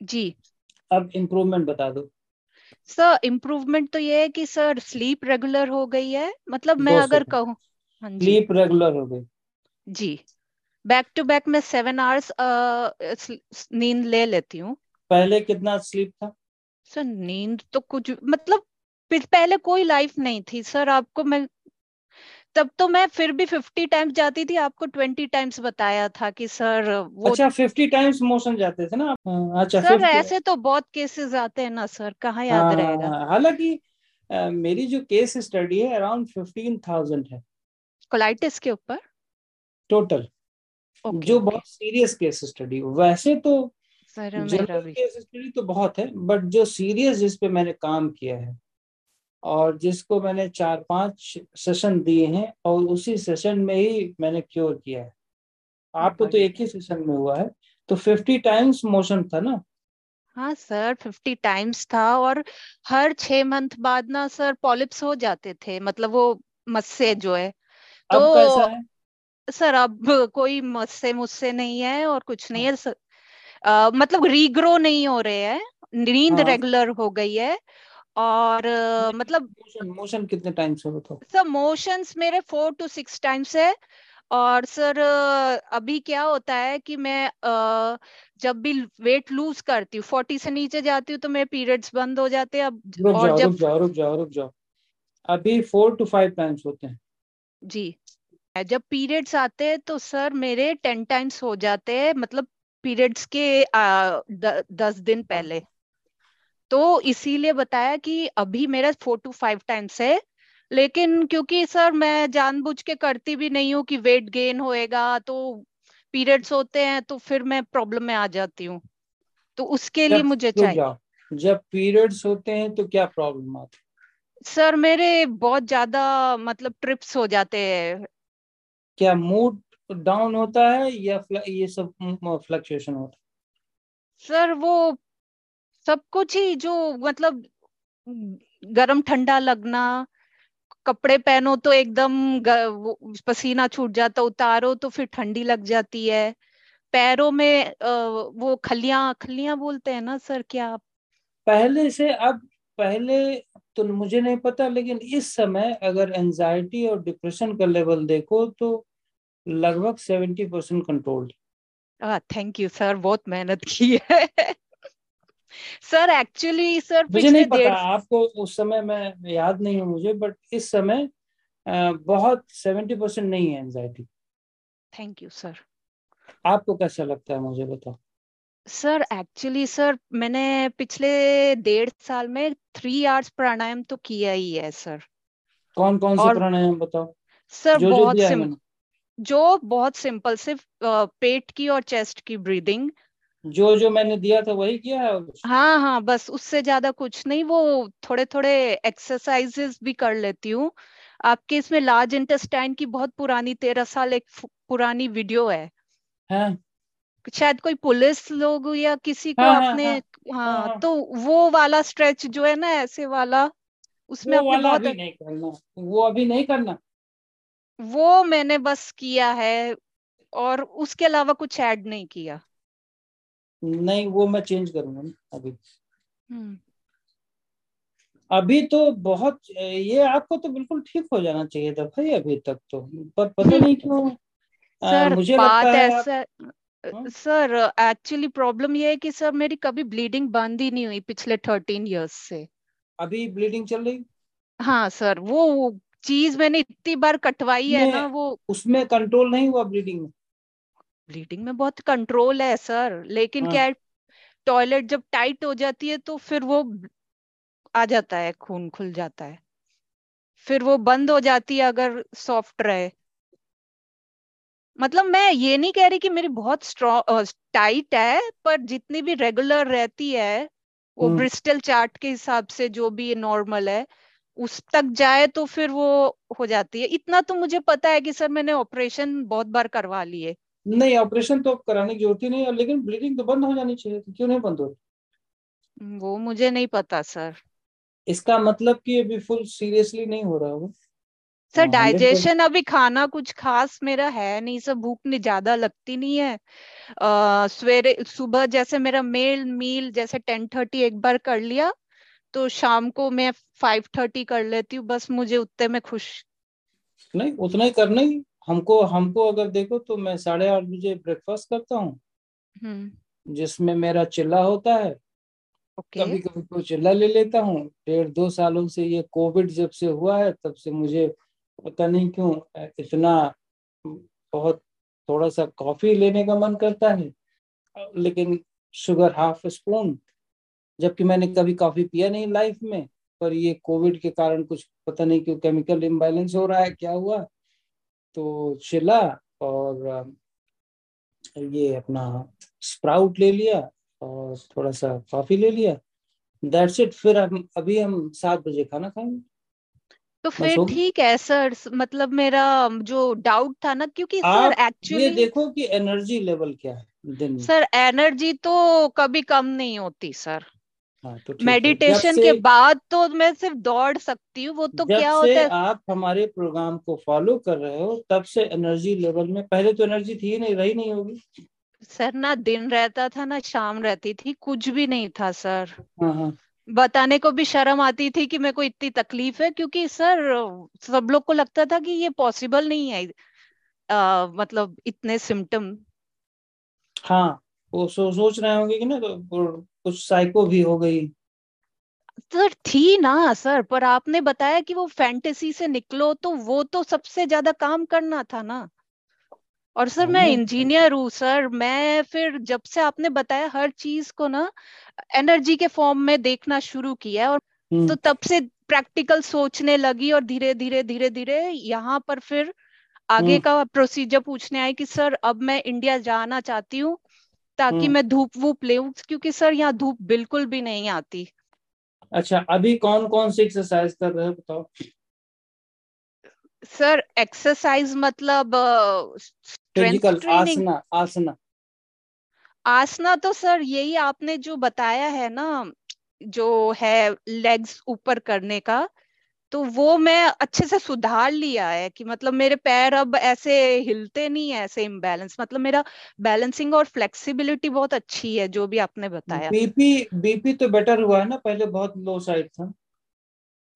जी। अब इम्प्रूवमेंट बता दो। सर इम्प्रूवमेंट तो ये है कि सर स्लीप रेगुलर हो गई है। मतलब मैं अगर कहूँ हाँ स्लीप रेगुलर हो गई। जी। बैक टू बैक मैं सेवन आवर्स नींद ले लेती हूँ। पहले कितना स्लीप था? सर नींद तो कुछ मतलब पहले कोई लाइफ नहीं थी। सर आपको मैं तब तो मैं फिर भी फिफ्टी टाइम्स जाती थी आपको ट्वेंटी टाइम्स बताया था कि सर वो अच्छा फिफ्टी टाइम्स मोशन जाते थे ना हाँ, अच्छा सर 50 ऐसे तो बहुत केसेस आते हैं ना सर कहाँ याद रहेगा? हाँ, हालाँकि मेरी जो केस स्टडी है अराउंड फिफ्टीन थाउज़ेंड है। कोलाइटिस के ऊपर? टोटल ओके जो बहुत सीरियस केस स्टडी वैसे तो केस स्टडी तो बहुत है बट जो सीरियस जिस पे मैंने काम किया है और जिसको मैंने चार पाँच सेशन दिए हैं और उसी सेशन में ही मैंने क्योर किया है। आपको तो एक ही सेशन में हुआ है। तो फिफ्टी टाइम्स मोशन था ना? हाँ सर फिफ्टी टाइम्स था और हर छह मंथ बाद ना सर पॉलिप्स हो जाते थे मतलब वो मस्से जो है। अब कैसा तो है? सर अब कोई मस्से मुझसे नहीं है और कुछ नहीं है। सर, अ, मतलब रीग्रो नहीं हो रहे हैं। नींद हाँ। रेगुलर हो गई है। और अ, मतलब मोशन मोशन कितने टाइम से बताओ सर मोशंस मेरे फोर टू सिक्स टाइम्स है। और सर अभी क्या होता है कि मैं जब भी वेट लूज करती हूँ फोर्टी से नीचे जाती हूँ तो मेरे पीरियड्स बंद हो जाते हैं। अब रुक और जाओ जब रुक जाओ रुक जाओ रुक जाओ। अभी फोर टू फाइव टाइम्स होते हैं। जी। जब पीरियड्स आते हैं तो सर मेरे टेन टाइम्स हो जाते हैं मतलब पीरियड्स के आ, द, दस दिन पहले। तो इसीलिए बताया कि अभी मेरा फोर टू फाइव टाइम्स है लेकिन क्योंकि सर मैं जानबूझ के करती भी नहीं हूँ कि वेट गेन होएगा तो पीरियड्स होते हैं तो फिर मैं प्रॉब्लम में आ जाती हूँ। तो उसके लिए मुझे चाहिए। जब पीरियड्स होते हैं तो क्या प्रॉब्लम आती सर मेरे बहुत ज़्यादा मतलब ट्रिप्स हो जाते हैं। क्या मूड डाउन होता है या फ्ल- ये सब फ्लक्चुएशन होता है? सर वो सब कुछ ही जो मतलब गरम ठंडा लगना कपड़े पहनो तो एकदम पसीना छूट जाता उतारो तो फिर ठंडी लग जाती है। पैरों में वो खलियाँ खलियाँ बोलते हैं ना सर क्या है पहले से अब पहले तो मुझे नहीं पता लेकिन इस समय अगर एंजाइटी और डिप्रेशन का लेवल देखो तो लगभग seventy percent control thank you sir बहुत मेहनत की है। सर एक्चुअली सर मुझे नहीं पता आपको उस समय मैं याद नहीं हूँ मुझे बट इस समय बहुत सेवेंटी परसेंट नहीं है एंजाइटी थैंक यू सर आपको कैसा लगता है मुझे बताओ। सर एक्चुअली सर मैंने पिछले डेढ़ साल में थ्री आवर्स प्राणायाम तो किया ही है सर कौन कौन से प्राणायाम बताओ? सर जो बहुत मैंने। जो बहुत सिंपल सिर्फ़ पेट की और चेस्ट की ब्रीदिंग जो जो मैंने दिया था वही किया है हाँ हाँ बस उससे ज़्यादा कुछ नहीं वो थोड़े थोड़े एक्सरसाइजेस भी कर लेती हूँ। आपके इसमें लार्ज इंटेस्टाइन की बहुत पुरानी तेरह साल एक पुरानी वीडियो है। हाँ। शायद कोई पुलिस लोग या किसी को हाँ हाँ आपने हाँ। हाँ हाँ हाँ। तो वो वाला स्ट्रेच जो है ना ऐसे वाला उसमें वो आपने वाला बहुत अभी नहीं करना। वो अभी नहीं करना? वो मैंने बस किया है और उसके अलावा कुछ ऐड नहीं किया। नहीं वो मैं चेंज करूँगा अभी। हम्म। अभी तो बहुत ये आपको तो बिल्कुल ठीक हो जाना चाहिए था भाई अभी तक तो पर पता नहीं क्यों अ, सर मुझे लगता बात है ऐसा हाँ, सर एक्चुअली प्रॉब्लम ये है कि सर मेरी कभी ब्लीडिंग बंद ही नहीं हुई पिछले थर्टीन इयर्स से। अभी ब्लीडिंग चल रही? हाँ सर वो चीज़ मैंने इतनी बार कटवाई है ना वो उसमें कंट्रोल नहीं हुआ ब्लीडिंग में। ब्लीडिंग में बहुत कंट्रोल है सर लेकिन हाँ। क्या है टॉयलेट जब टाइट हो जाती है तो फिर वो आ जाता है खून खुल जाता है। फिर वो बंद हो जाती है अगर सॉफ्ट रहे। मतलब मैं ये नहीं कह रही कि मेरी बहुत स्ट्रॉन्ग टाइट है पर जितनी भी रेगुलर रहती है वो हम्म। ब्रिस्टल चार्ट के हिसाब से जो भी नॉर्मल है उस तक जाए तो फिर वो हो जाती है। इतना तो मुझे पता है कि सर मैंने ऑपरेशन बहुत बार करवा लिए। नहीं ऑपरेशन तो कराने की ज़रूरत ही नहीं है लेकिन ब्लीडिंग तो बंद हो जानी चाहिए थी क्यों नहीं बंद हो रही? वो मुझे नहीं पता सर। इसका मतलब कि अभी फुल सीरियसली नहीं हो रहा होगा? सर डाइजेशन अभी खाना कुछ खास मेरा है नहीं सर भूख नहीं ज़्यादा लगती नहीं है। सवेरे सुबह जैसे मेरा मेल मील जैसे टेन थर्टी एक बार कर लिया तो शाम को मैं फाइव थर्टी कर लेती हूँ बस मुझे उतने में खुश। नहीं उतना ही करना ही। हमको हमको अगर देखो तो मैं साढ़े आठ बजे ब्रेकफास्ट करता हूँ। हम्म। जिसमें मेरा चिल्ला होता है okay. कभी कभी कोई चिल्ला ले लेता हूँ। डेढ़ दो सालों से ये कोविड जब से हुआ है तब से मुझे पता नहीं क्यों इतना बहुत थोड़ा सा कॉफ़ी लेने का मन करता है। लेकिन शुगर हाफ़ स्पून जबकि मैंने कभी कॉफ़ी पिया नहीं लाइफ में पर ये कोविड के कारण कुछ पता नहीं क्यों केमिकल इम्बैलेंस हो रहा है क्या हुआ? तो चिल्ला और ये अपना स्प्राउट ले लिया और थोड़ा सा कॉफ़ी ले लिया। दैट्स इट फिर हम अभी हम सात बजे खाना खाएँगे। तो फिर ठीक है सर। मतलब मेरा जो डाउट था ना क्योंकि सर एक्चुअली ये देखो कि एनर्जी लेवल क्या है दिन में। सर एनर्जी तो कभी कम नहीं होती सर। हाँ, तो मेडिटेशन के बाद तो मैं सिर्फ़ दौड़ सकती हूँ वो तो क्या होता है? आप हमारे प्रोग्राम को फॉलो कर रहे हो तब से एनर्जी लेवल में पहले तो एनर्जी थी नहीं रही नहीं होगी। सर ना दिन रहता था ना शाम रहती थी कुछ भी नहीं था सर। हाँ हाँ। बताने को भी शर्म आती थी कि मेरे को इतनी तकलीफ़ है क्योंकि सर सब लोग को लगता था कि ये पॉसिबल नहीं है आ, मतलब इतने सिम्टम। हाँ वो सो, सोच रहे होंगे कि ना तो कुछ साइको भी हो गई सर थी ना सर पर आपने बताया कि वो फैंटेसी से निकलो तो वो तो सबसे ज़्यादा काम करना था ना और सर मैं इंजीनियर हूँ सर मैं फिर जब से आपने बताया हर चीज़ को ना एनर्जी के फॉर्म में देखना शुरू किया और हम्म। तो तब से प्रैक्टिकल सोचने लगी और धीरे धीरे धीरे धीरे यहाँ पर फिर आगे हम्म। का प्रोसीजर पूछने आए कि सर अब मैं इंडिया जाना चाहती हूँ ताकि हम्म। मैं धूप वूप ले क्योंकि सर यहाँ धूप बिल्कुल भी नहीं आती। अच्छा अभी कौन कौन सी एक्सरसाइज कर रहे हो बताओ? सर एक्सरसाइज मतलब फ़िज़िकल आसना आसना। आसना तो सर यही आपने जो बताया है ना जो है लेग्स ऊपर करने का तो वो मैं अच्छे से सुधार लिया है कि मतलब मेरे पैर अब ऐसे हिलते नहीं है ऐसे इम्बैलेंस मतलब मेरा बैलेंसिंग और फ्लेक्सिबिलिटी बहुत अच्छी है जो भी आपने बताया। बीपी बीपी तो बेटर हुआ है ना? पहले बहुत लो साइड था।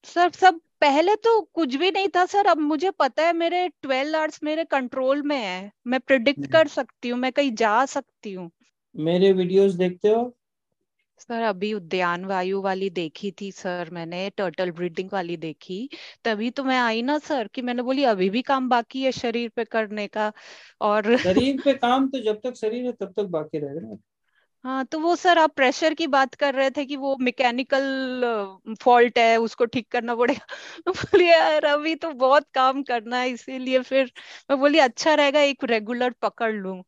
सर सब पहले तो कुछ भी नहीं था सर। अब मुझे पता है मेरे ट्वेल्व आवर्स मेरे कंट्रोल में है। मैं प्रिडिक्ट हम्म। कर सकती हूँ मैं कहीं जा सकती हूँ। मेरे वीडियोस देखते हो? सर अभी उद्यान वायु वाली देखी थी सर मैंने टर्टल ब्रीडिंग वाली देखी। तभी तो मैं आई ना सर कि मैंने बोली अभी भी काम बाकी है शरीर पे करने का। और शरीर पे काम तो जब तक शरीर है तब तक बाकी रहेगा हाँ तो वो सर आप प्रेशर की बात कर रहे थे कि वो मैकेनिकल फॉल्ट है उसको ठीक करना पड़ेगा। बोलिए यार अभी तो बहुत काम करना है इसीलिए फिर। मैं बोली अच्छा रहेगा एक रेगुलर पकड़ लू।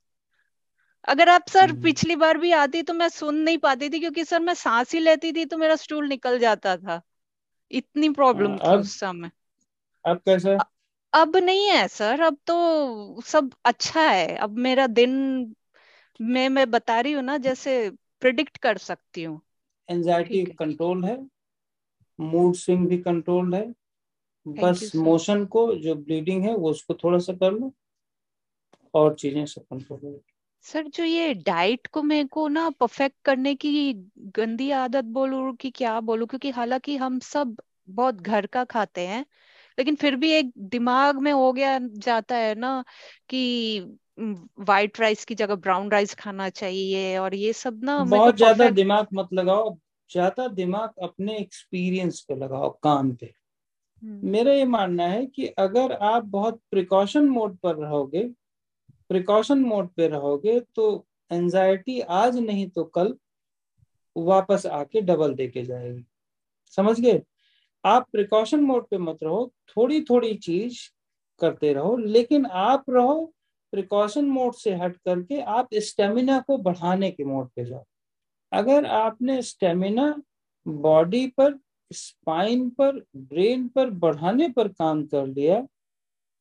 अगर आप सर हम्म। पिछली बार भी आती तो मैं सुन नहीं पाती थी क्योंकि सर मैं सांस ही लेती थी तो मेरा स्टूल निकल जाता था। इतनी प्रॉब्लम थी उस समय। अब कैसे? अब नहीं है सर अब तो सब अच्छा है। अब मेरा दिन में मैं बता रही हूँ ना जैसे प्रिडिक्ट कर सकती हूँ। एंजाइटी कंट्रोल है। मूड स्विंग भी कंट्रोल है। बस मोशन को जो ब्लीडिंग है वो उसको थोड़ा सा कर लो और चीज़ें सब कंट्रोल हो सर जो ये डाइट को मेरे को ना परफेक्ट करने की गंदी आदत बोलूँ कि क्या बोलूँ क्योंकि हालाँकि हम सब बहुत घर का खाते हैं लेकिन फिर भी एक दिमाग में हो गया जाता है ना कि व्हाइट राइस की जगह ब्राउन राइस खाना चाहिए और ये सब ना बहुत ज़्यादा दिमाग मत लगाओ ज़्यादा दिमाग अपने एक्सपीरियंस पे लगाओ काम पे हम्म। मेरा ये मानना है कि अगर आप बहुत प्रिकॉशन मोड पर रहोगे प्रिकॉशन मोड पे रहोगे तो एंजाइटी आज नहीं तो कल वापस आके डबल देके जाएगी। समझ गए? आप प्रिकॉशन मोड पे मत रहो थोड़ी थोड़ी चीज़ करते रहो, लेकिन आप रहो प्रिकॉशन मोड से हट करके आप स्टेमिना को बढ़ाने के मोड पे जाओ। अगर आपने स्टेमिना बॉडी पर स्पाइन पर ब्रेन पर बढ़ाने पर काम कर लिया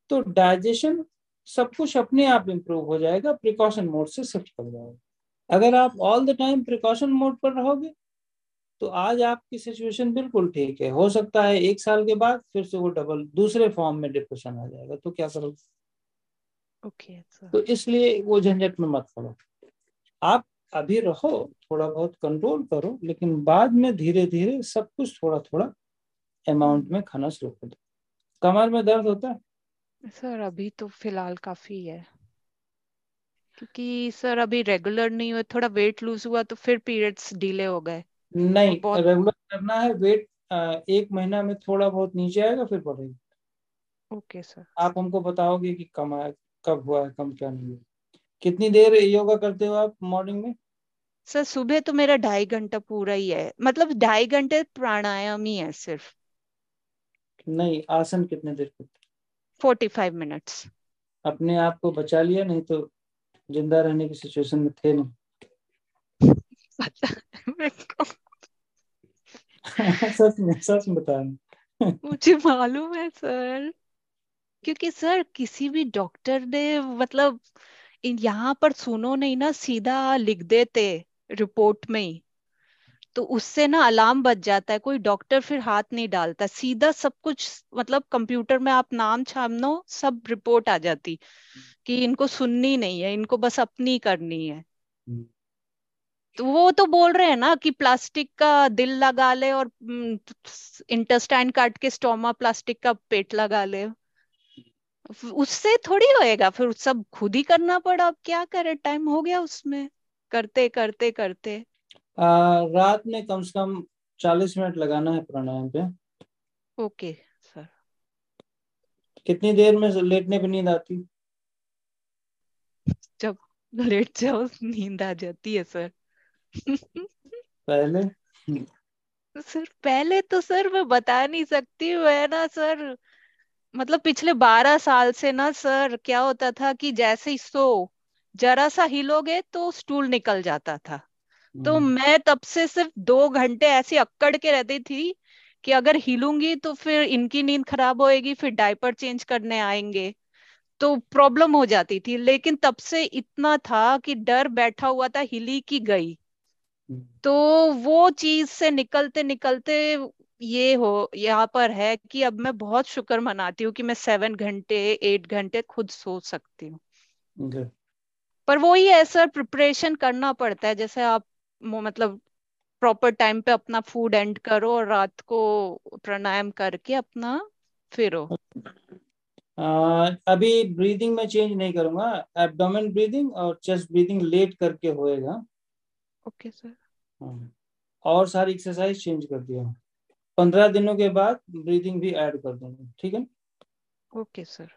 तो डाइजेशन सब कुछ अपने आप इम्प्रूव हो जाएगा प्रिकॉशन मोड से शिफ्ट कर जाएगा अगर आप all the time precaution mode पर रहोगे तो आज आपकी सिचुएशन बिल्कुल ठीक है। हो सकता है एक साल के बाद फिर से वो डबल दूसरे फॉर्म में डिप्रेशन आ जाएगा। तो क्या करोगे? ओके okay, तो इसलिए वो झंझट में मत पड़ो। आप अभी रहो थोड़ा बहुत कंट्रोल करो लेकिन बाद में धीरे धीरे सब कुछ थोड़ा थोड़ा अमाउंट में खाना शुरू कर दो। कमर में दर्द होता है? सर अभी तो फ़िलहाल काफ़ी है। क्योंकि सर अभी रेगुलर नहीं हुआ थोड़ा वेट लूज हुआ तो फिर पीरियड्स डिले हो गए। नहीं बहुत... रेगुलर करना है वेट एक महीना में थोड़ा बहुत नीचे आएगा फिर बढ़ेगा। ओके सर आप हमको बताओगे कि कम आया कब हुआ है कम क्या नहीं हुआ? कितनी देर योगा करते हो आप मॉर्निंग में? सर सुबह तो मेरा ढाई घंटा पूरा ही है। मतलब ढाई घंटे प्राणायाम ही है सिर्फ़। नहीं आसन कितने देर करते फोर्टी फाइव मिनट्स अपने आप को बचा लिया नहीं तो ज़िंदा रहने की सिचुएशन में थे नहीं। सच में सच बता मुझे मालूम है सर। क्योंकि सर किसी भी डॉक्टर ने मतलब यहाँ पर सुनो नहीं ना सीधा लिख देते रिपोर्ट में ही। तो उससे ना अलार्म बच जाता है कोई डॉक्टर फिर हाथ नहीं डालता सीधा सब कुछ मतलब कंप्यूटर में आप नाम छापनो सब रिपोर्ट आ जाती कि इनको सुननी नहीं है इनको बस अपनी करनी है। हम्म। तो वो तो बोल रहे हैं ना कि प्लास्टिक का दिल लगा ले और इंटेस्टाइन हम्म, काट के स्टोमा प्लास्टिक का पेट लगा ले। उससे थोड़ी होएगा फिर सब खुद ही करना पड़ा अब क्या करे टाइम हो गया उसमें। करते करते करते। रात में कम से कम चालीस मिनट लगाना है प्राणायाम पे। Okay sir. कितनी देर में लेटने पे नींद आती? जब लेट जाओ नींद आ जाती है सर। पहले? सर पहले तो सर मैं बता नहीं सकती मैं ना सर मतलब पिछले बारह साल से ना सर क्या होता था कि जैसे ही सो जरा सा हिलोगे तो स्टूल निकल जाता था। तो हम्म। मैं तब से सिर्फ़ दो घंटे ऐसी अक्कड़ के रहती थी कि अगर हिलूँगी तो फिर इनकी नींद खराब होएगी फिर डायपर चेंज करने आएँगे तो प्रॉब्लम हो जाती थी लेकिन तब से इतना था कि डर बैठा हुआ था हिली की गई हम्म। तो वो चीज़ से निकलते निकलते ये हो यहाँ पर है कि अब मैं बहुत शुक्र मनाती हूँ कि मैं सेवन घंटे एट घंटे खुद सो सकती हूँ पर वो ही है सर प्रिपरेशन करना पड़ता है जैसे आप मतलब प्रॉपर टाइम पे अपना फ़ूड एंड करो और रात को प्राणायाम करके अपना फिरो। आ, अभी ब्रीदिंग में चेंज नहीं करूँगा। एब्डोमेन ब्रीदिंग और चेस्ट ब्रीदिंग लेट करके होएगा। ओके सर हाँ। और सारी एक्सरसाइज चेंज कर दिया। पंद्रह दिनों के बाद ब्रीदिंग भी ऐड कर दूँगा। ठीक है? Okay okay, sir